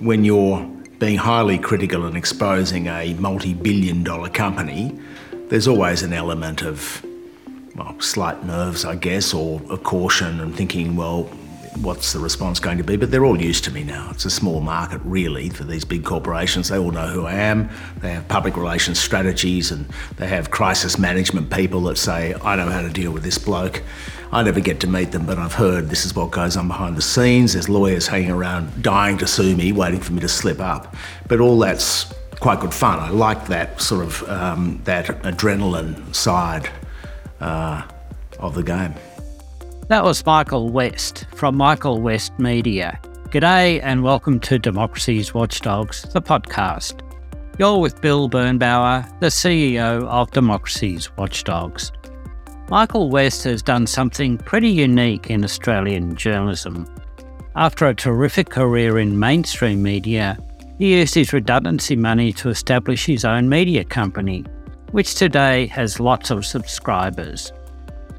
when you're being highly critical and exposing a multi billion dollar company, there's always an element of well, slight nerves, I guess, or a caution and thinking, well, what's the response going to be? But they're all used to me now. It's a small market, really, for these big corporations. They all know who I am. They have public relations strategies and they have crisis management people that say, I know how to deal with this bloke. I never get to meet them, but I've heard this is what goes on behind the scenes. There's lawyers hanging around dying to sue me, waiting for me to slip up. But all that's quite good fun. I like that sort of um, that adrenaline side uh, of the game. That was Michael West from Michael West Media. G'day and welcome to Democracy's Watchdogs, the podcast. You're with Bill Birnbauer, the CEO of Democracy's Watchdogs. Michael West has done something pretty unique in Australian journalism. After a terrific career in mainstream media, he used his redundancy money to establish his own media company, which today has lots of subscribers.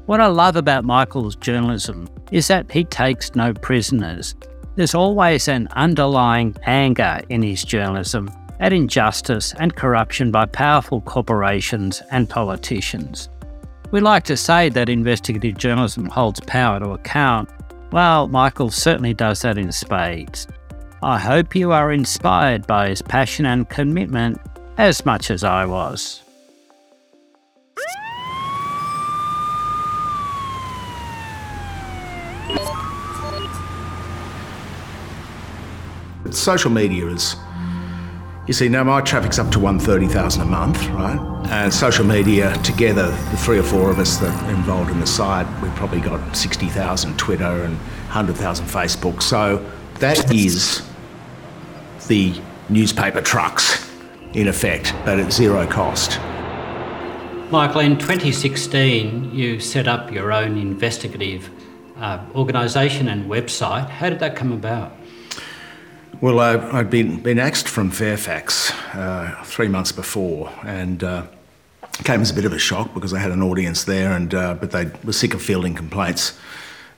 What I love about Michael's journalism is that he takes no prisoners. There's always an underlying anger in his journalism at injustice and corruption by powerful corporations and politicians. We like to say that investigative journalism holds power to account. Well, Michael certainly does that in spades. I hope you are inspired by his passion and commitment as much as I was. Social media is, you see, now my traffic's up to 130,000 a month, right? And social media, together, the three or four of us that are involved in the site, we've probably got 60,000 Twitter and 100,000 Facebook. So that is the newspaper trucks, in effect, but at zero cost. Michael, in 2016, you set up your own investigative uh, organisation and website. How did that come about? Well, I, had been, been axed from Fairfax uh, three months before, and uh, came as a bit of a shock because I had an audience there, and uh, but they were sick of fielding complaints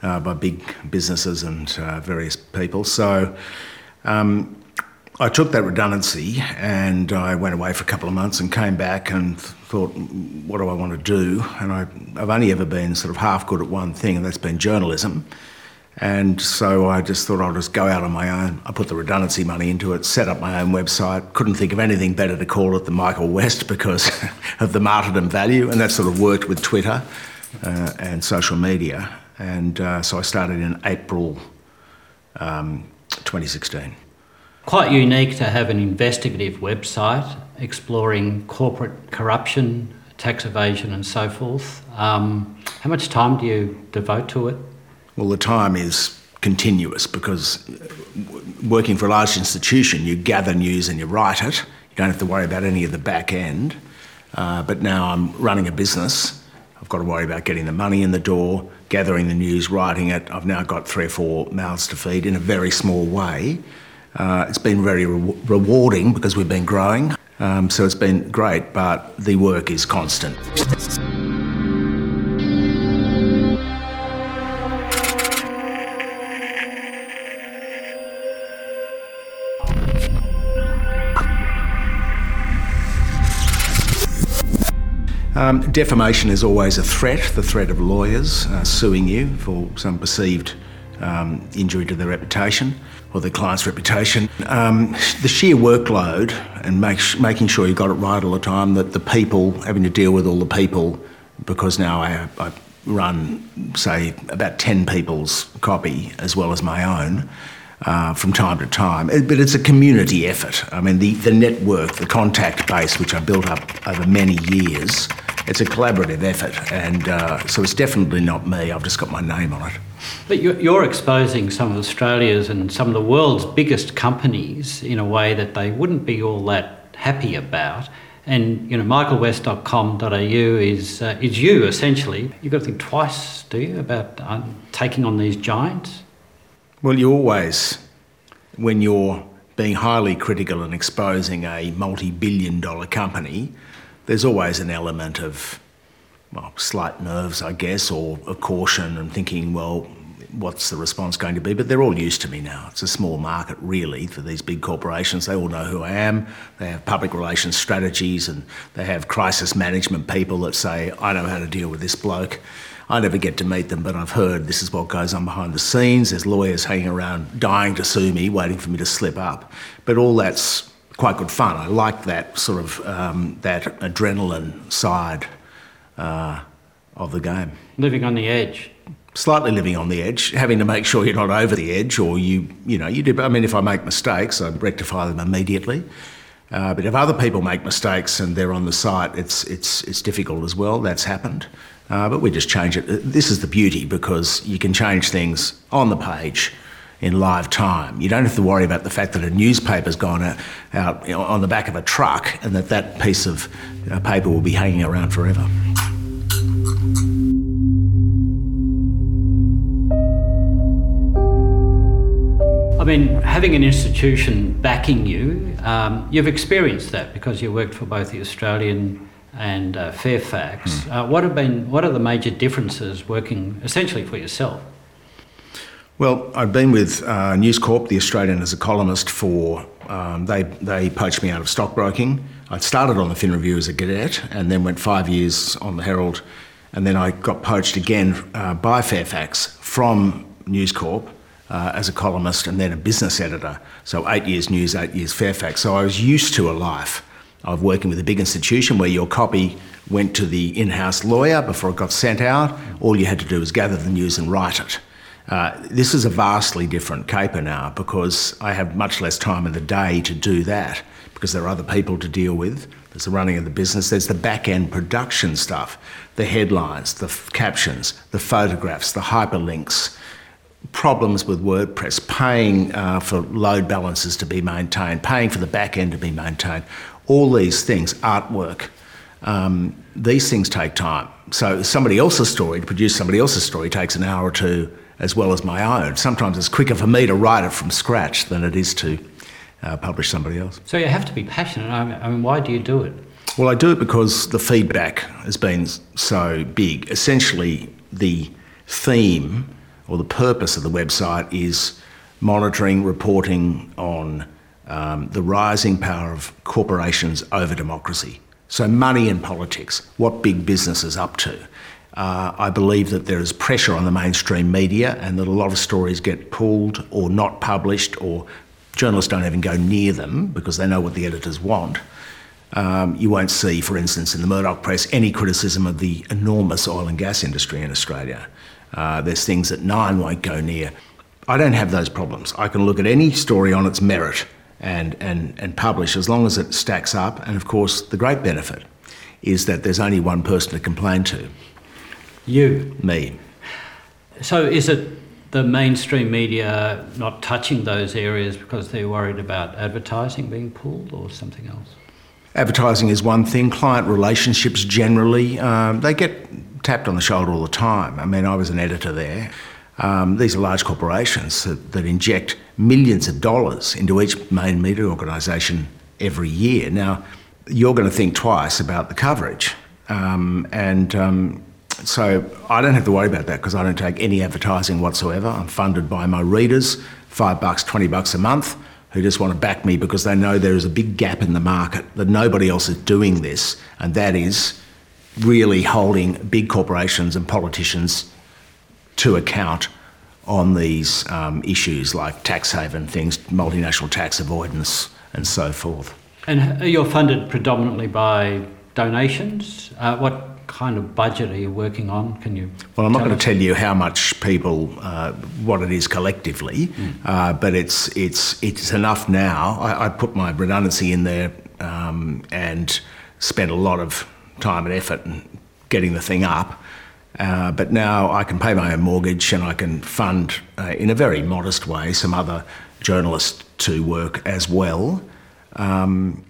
uh, by big businesses and uh, various people. So um, I took that redundancy and I went away for a couple of months and came back and thought, what do I want to do? And I, I've only ever been sort of half good at one thing, and that's been journalism. And so I just thought I'll just go out on my own. I put the redundancy money into it, set up my own website. Couldn't think of anything better to call it than Michael West because of the martyrdom value. And that sort of worked with Twitter uh, and social media. And uh, so I started in April um, 2016. Quite unique to have an investigative website exploring corporate corruption, tax evasion, and so forth. Um, how much time do you devote to it? Well, the time is continuous because working for a large institution, you gather news and you write it. You don't have to worry about any of the back end. Uh, but now I'm running a business. I've got to worry about getting the money in the door, gathering the news, writing it. I've now got three or four mouths to feed in a very small way. Uh, it's been very re- rewarding because we've been growing. Um, so it's been great, but the work is constant. Um, defamation is always a threat, the threat of lawyers uh, suing you for some perceived um, injury to their reputation or their client's reputation. Um, the sheer workload and make, making sure you got it right all the time, that the people, having to deal with all the people, because now I, I run, say, about 10 people's copy as well as my own. Uh, from time to time. But it's a community effort. I mean, the, the network, the contact base, which I built up over many years, it's a collaborative effort, and uh, so it's definitely not me. I've just got my name on it. But you're exposing some of Australia's and some of the world's biggest companies in a way that they wouldn't be all that happy about. And you know, michaelwest.com.au is uh, is you essentially. You've got to think twice, do you, about um, taking on these giants? Well, you always, when you're being highly critical and exposing a multi-billion-dollar company, there's always an element of well, slight nerves, I guess, or a caution and thinking, well, what's the response going to be? But they're all used to me now. It's a small market, really, for these big corporations. They all know who I am. They have public relations strategies and they have crisis management people that say, I know how to deal with this bloke. I never get to meet them, but I've heard this is what goes on behind the scenes. There's lawyers hanging around dying to sue me, waiting for me to slip up. But all that's quite good fun. I like that sort of um, that adrenaline side uh, of the game. Living on the edge. Slightly living on the edge, having to make sure you're not over the edge, or you, you know, you do. I mean, if I make mistakes, I rectify them immediately. Uh, but if other people make mistakes and they're on the site, it's it's it's difficult as well. That's happened, uh, but we just change it. This is the beauty because you can change things on the page in live time. You don't have to worry about the fact that a newspaper's gone out, out on the back of a truck and that that piece of paper will be hanging around forever. I mean, having an institution backing you, um, you've experienced that because you worked for both the Australian and uh, Fairfax. Mm. Uh, what have been what are the major differences working essentially for yourself? Well, I've been with uh, News Corp, the Australian, as a columnist for. Um, they they poached me out of stockbroking. I started on the Fin Review as a cadet, and then went five years on the Herald, and then I got poached again uh, by Fairfax from News Corp uh, as a columnist and then a business editor. So eight years news, eight years Fairfax. So I was used to a life of working with a big institution where your copy went to the in-house lawyer before it got sent out. All you had to do was gather the news and write it. Uh, this is a vastly different caper now because I have much less time in the day to do that because there are other people to deal with. There's the running of the business, there's the back end production stuff, the headlines, the f- captions, the photographs, the hyperlinks, problems with WordPress, paying uh, for load balances to be maintained, paying for the back end to be maintained, all these things, artwork, um, these things take time. So somebody else's story, to produce somebody else's story, takes an hour or two as well as my own. Sometimes it's quicker for me to write it from scratch than it is to uh, publish somebody else. So you have to be passionate. I mean, why do you do it? Well, I do it because the feedback has been so big. Essentially, the theme or the purpose of the website is monitoring, reporting on um, the rising power of corporations over democracy. So, money and politics, what big business is up to. Uh, I believe that there is pressure on the mainstream media and that a lot of stories get pulled or not published, or journalists don't even go near them because they know what the editors want. Um, you won't see, for instance, in the Murdoch press, any criticism of the enormous oil and gas industry in Australia. Uh, there's things that Nine won't go near. I don't have those problems. I can look at any story on its merit and, and, and publish as long as it stacks up. And of course, the great benefit is that there's only one person to complain to. You? Me. So is it the mainstream media not touching those areas because they're worried about advertising being pulled or something else? Advertising is one thing. Client relationships generally, um, they get tapped on the shoulder all the time. I mean, I was an editor there. Um, these are large corporations that, that, inject millions of dollars into each main media organisation every year. Now, you're going to think twice about the coverage. Um, and um, so I don't have to worry about that because I don't take any advertising whatsoever. I'm funded by my readers, five bucks, 20 bucks a month, who just want to back me because they know there is a big gap in the market, that nobody else is doing this, and that is really holding big corporations and politicians to account on these um, issues like tax haven things, multinational tax avoidance, and so forth. And you're funded predominantly by donations. Uh, what kind of budget are you working on? Can you? Well, I'm not going to tell you how much people, uh, what it is collectively, mm. uh, but it's it's it's enough now. I, I put my redundancy in there um, and spent a lot of time and effort in getting the thing up. Uh, but now I can pay my own mortgage and I can fund, uh, in a very modest way, some other journalists to work as well. Um,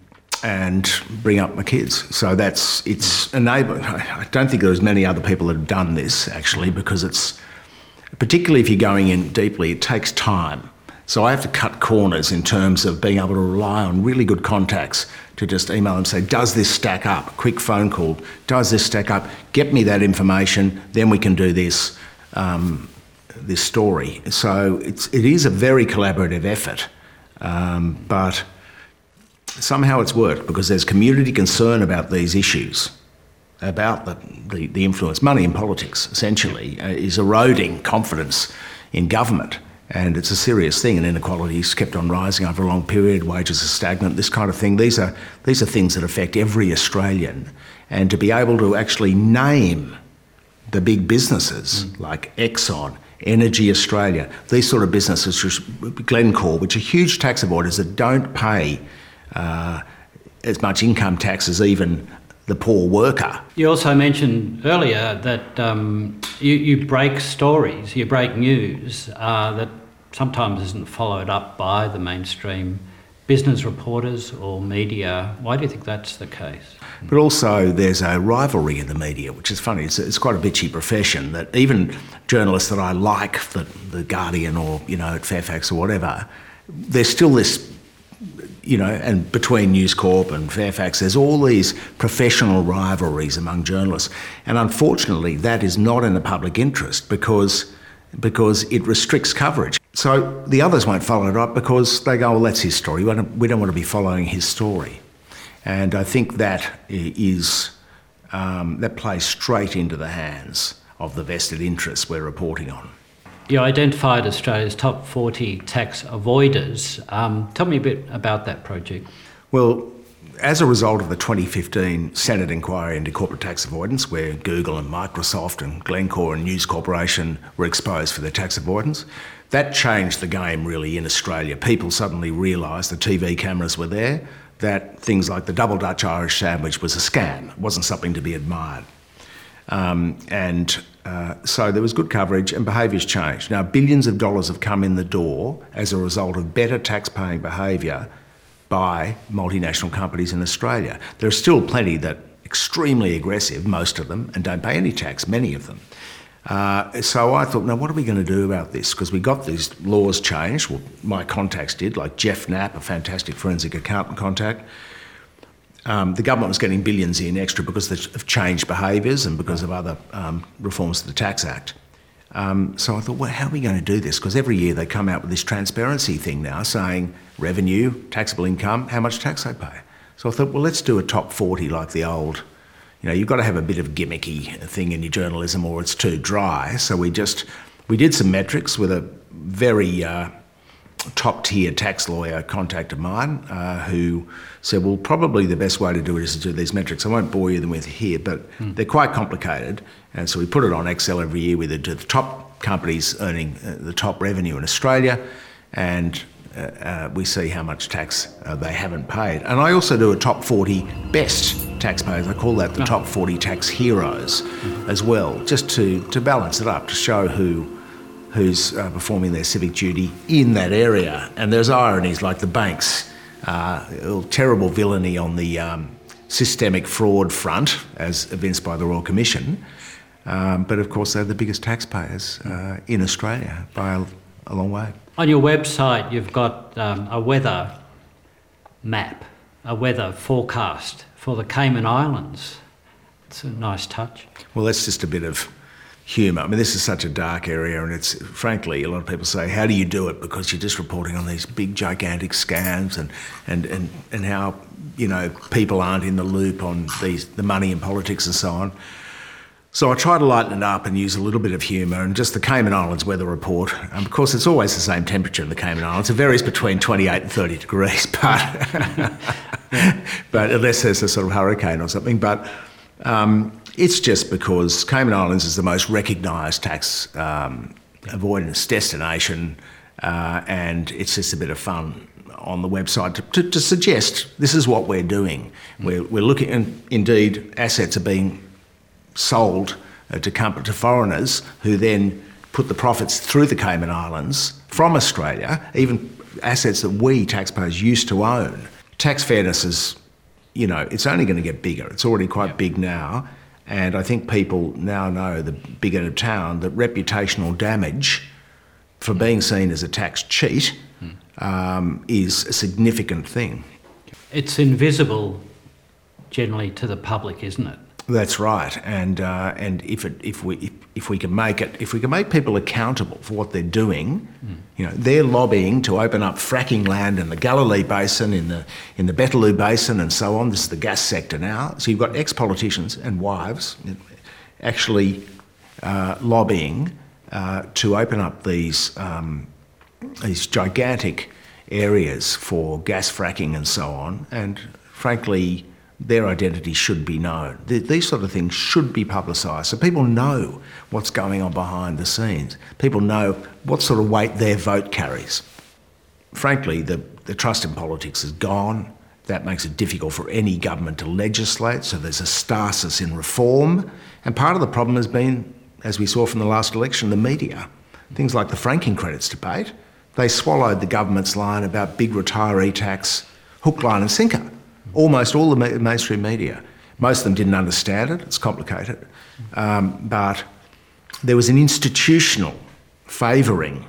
and bring up my kids. So that's it's enabling. I don't think there's many other people that have done this actually because it's particularly if you're going in deeply, it takes time. So I have to cut corners in terms of being able to rely on really good contacts to just email them say, does this stack up? Quick phone call. Does this stack up? Get me that information, then we can do this. Um, this story. So it's, it is a very collaborative effort, um, but somehow it's worked because there's community concern about these issues, about the, the, the influence. Money in politics, essentially, uh, is eroding confidence in government. And it's a serious thing, and inequality's kept on rising over a long period. Wages are stagnant. This kind of thing. These are these are things that affect every Australian. And to be able to actually name the big businesses mm. like Exxon, Energy Australia, these sort of businesses, Glencore, which are huge tax avoiders that don't pay uh, as much income tax as even the poor worker. You also mentioned earlier that um, you, you, break stories, you break news uh, that sometimes isn't followed up by the mainstream business reporters or media. Why do you think that's the case? But also, there's a rivalry in the media, which is funny. It's, it's quite a bitchy profession that even journalists that I like, the, the Guardian or you know at Fairfax or whatever, there's still this you know, and between News Corp and Fairfax, there's all these professional rivalries among journalists. And unfortunately, that is not in the public interest because, because it restricts coverage. So the others won't follow it up because they go, well, that's his story. We don't, we don't want to be following his story. And I think that is um, that plays straight into the hands of the vested interests we're reporting on. You identified Australia's top 40 tax avoiders. Um, tell me a bit about that project. Well, as a result of the 2015 Senate inquiry into corporate tax avoidance, where Google and Microsoft and Glencore and News Corporation were exposed for their tax avoidance, that changed the game really in Australia. People suddenly realised the TV cameras were there that things like the double Dutch Irish sandwich was a scam, it wasn't something to be admired. Um, and uh, so there was good coverage and behaviours changed. Now, billions of dollars have come in the door as a result of better tax paying behaviour by multinational companies in Australia. There are still plenty that extremely aggressive, most of them, and don't pay any tax, many of them. Uh, so I thought, now what are we going to do about this? Because we got these laws changed. Well, my contacts did, like Jeff Knapp, a fantastic forensic accountant contact. Um, the government was getting billions in extra because of changed behaviours and because of other um, reforms to the Tax Act. Um, so I thought, well, how are we going to do this? Because every year they come out with this transparency thing now saying revenue, taxable income, how much tax they pay. So I thought, well, let's do a top 40 like the old you know, you've got to have a bit of gimmicky thing in your journalism or it's too dry. So we just, we did some metrics with a very uh, top tier tax lawyer contact of mine uh, who said, well, probably the best way to do it is to do these metrics. I won't bore you them with here, but mm. they're quite complicated. And so we put it on Excel every year with the, the top companies earning uh, the top revenue in Australia and uh, uh, we see how much tax uh, they haven't paid. And I also do a top 40 best taxpayers. I call that the oh. top 40 tax heroes mm-hmm. as well, just to, to balance it up, to show who who's uh, performing their civic duty in that area. And there's ironies like the banks, uh, terrible villainy on the um, systemic fraud front, as evinced by the Royal Commission. Um, but of course, they're the biggest taxpayers uh, in Australia by a, a long way. On your website, you've got um, a weather map, a weather forecast for the Cayman Islands. It's a nice touch. Well, that's just a bit of humour. I mean, this is such a dark area, and it's frankly, a lot of people say, "How do you do it?" Because you're just reporting on these big, gigantic scams, and and and and how you know people aren't in the loop on these the money and politics and so on. So I try to lighten it up and use a little bit of humour and just the Cayman Islands weather report. Um, of course, it's always the same temperature in the Cayman Islands. It varies between 28 and 30 degrees, but, but unless there's a sort of hurricane or something. But um, it's just because Cayman Islands is the most recognised tax um, avoidance destination, uh, and it's just a bit of fun on the website to, to, to suggest this is what we're doing. We're, we're looking, and indeed, assets are being sold uh, to, to foreigners who then put the profits through the Cayman Islands from Australia, even assets that we taxpayers used to own. Tax fairness is, you know, it's only going to get bigger. It's already quite yep. big now. And I think people now know, the big end of town, that reputational damage for being seen as a tax cheat um, is a significant thing. It's invisible generally to the public, isn't it? That's right, and uh, and if it, if we if, if, we can make it if we can make people accountable for what they're doing, mm. you know, they're lobbying to open up fracking land in the Galilee Basin, in the in the Beetaloo Basin, and so on. This is the gas sector now. So you've got ex-politicians and wives actually uh, lobbying uh, to open up these um, these gigantic areas for gas fracking and so on, and frankly their identity should be known. These sort of things should be publicised so people know what's going on behind the scenes. People know what sort of weight their vote carries. Frankly, the, the trust in politics is gone. That makes it difficult for any government to legislate, so there's a stasis in reform. And part of the problem has been, as we saw from the last election, the media. Things like the franking credits debate, they swallowed the government's line about big retiree tax, hook, line, and sinker almost all the mainstream media. Most of them didn't understand it, it's complicated. Um, but there was an institutional favouring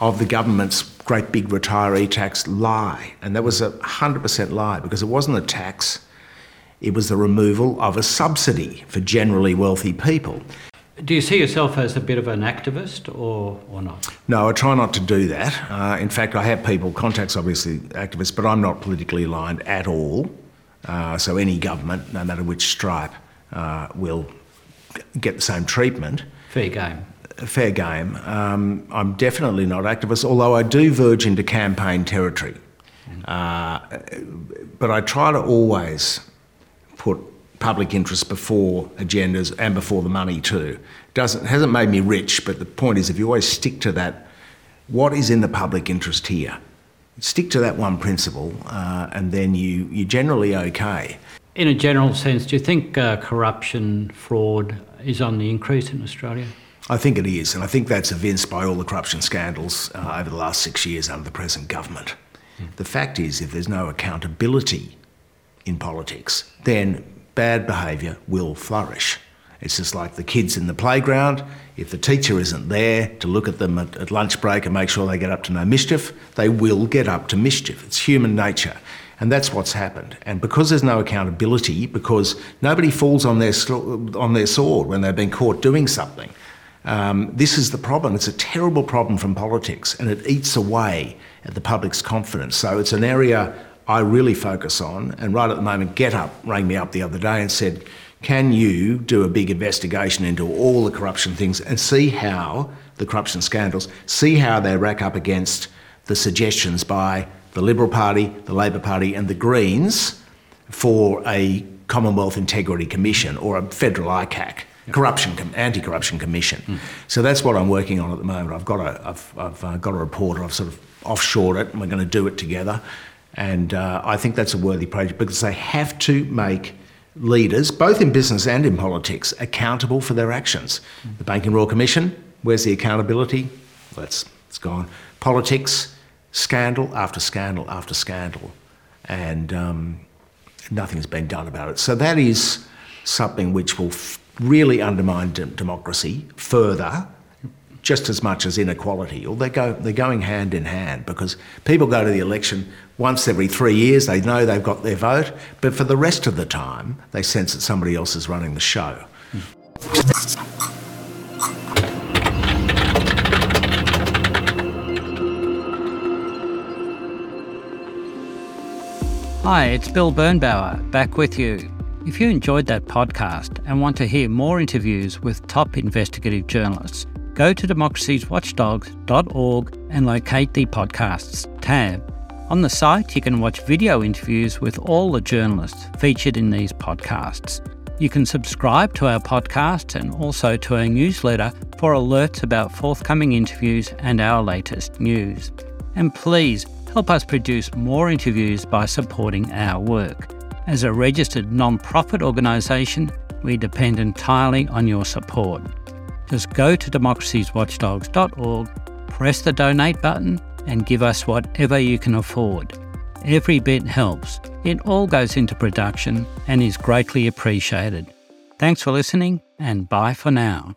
of the government's great big retiree tax lie. And that was a 100% lie because it wasn't a tax, it was the removal of a subsidy for generally wealthy people. Do you see yourself as a bit of an activist or, or not? No, I try not to do that. Uh, in fact, I have people, contacts obviously activists, but I'm not politically aligned at all. Uh, so any government, no matter which stripe, uh, will get the same treatment. Fair game. Fair game. Um, I'm definitely not activist, although I do verge into campaign territory. Uh, but I try to always put public interest before agendas and before the money too. Doesn't hasn't made me rich, but the point is, if you always stick to that, what is in the public interest here? Stick to that one principle, uh, and then you you're generally okay. In a general sense, do you think uh, corruption, fraud is on the increase in Australia? I think it is, and I think that's evinced by all the corruption scandals uh, over the last six years under the present government. Mm. The fact is, if there's no accountability in politics, then bad behaviour will flourish. It's just like the kids in the playground. If the teacher isn't there to look at them at, at, lunch break and make sure they get up to no mischief, they will get up to mischief. It's human nature. And that's what's happened. And because there's no accountability, because nobody falls on their, on their sword when they've been caught doing something, um, this is the problem. It's a terrible problem from politics and it eats away at the public's confidence. So it's an area I really focus on. And right at the moment, GetUp rang me up the other day and said, Can you do a big investigation into all the corruption things and see how the corruption scandals, see how they rack up against the suggestions by the Liberal Party, the Labor Party, and the Greens for a Commonwealth Integrity Commission or a federal ICAC? corruption, anti-corruption commission. Mm. So that's what I'm working on at the moment. I've got a, I've, I've uh, got a report. I've sort of offshored it, and we're going to do it together. And uh, I think that's a worthy project because they have to make leaders, both in business and in politics, accountable for their actions. The Banking Royal Commission, where's the accountability? That's it's gone. Politics, scandal after scandal after scandal, and um, nothing's been done about it. So that is something which will f- really undermine democracy further just as much as inequality, or they go, they're going hand in hand because people go to the election once every three years, they know they've got their vote, but for the rest of the time, they sense that somebody else is running the show. Hi, it's Bill Birnbauer back with you. If you enjoyed that podcast and want to hear more interviews with top investigative journalists, go to democracieswatchdogs.org and locate the podcasts tab. On the site, you can watch video interviews with all the journalists featured in these podcasts. You can subscribe to our podcast and also to our newsletter for alerts about forthcoming interviews and our latest news. And please help us produce more interviews by supporting our work. As a registered non profit organisation, we depend entirely on your support. Just go to democracieswatchdogs.org, press the donate button, and give us whatever you can afford. Every bit helps. It all goes into production and is greatly appreciated. Thanks for listening, and bye for now.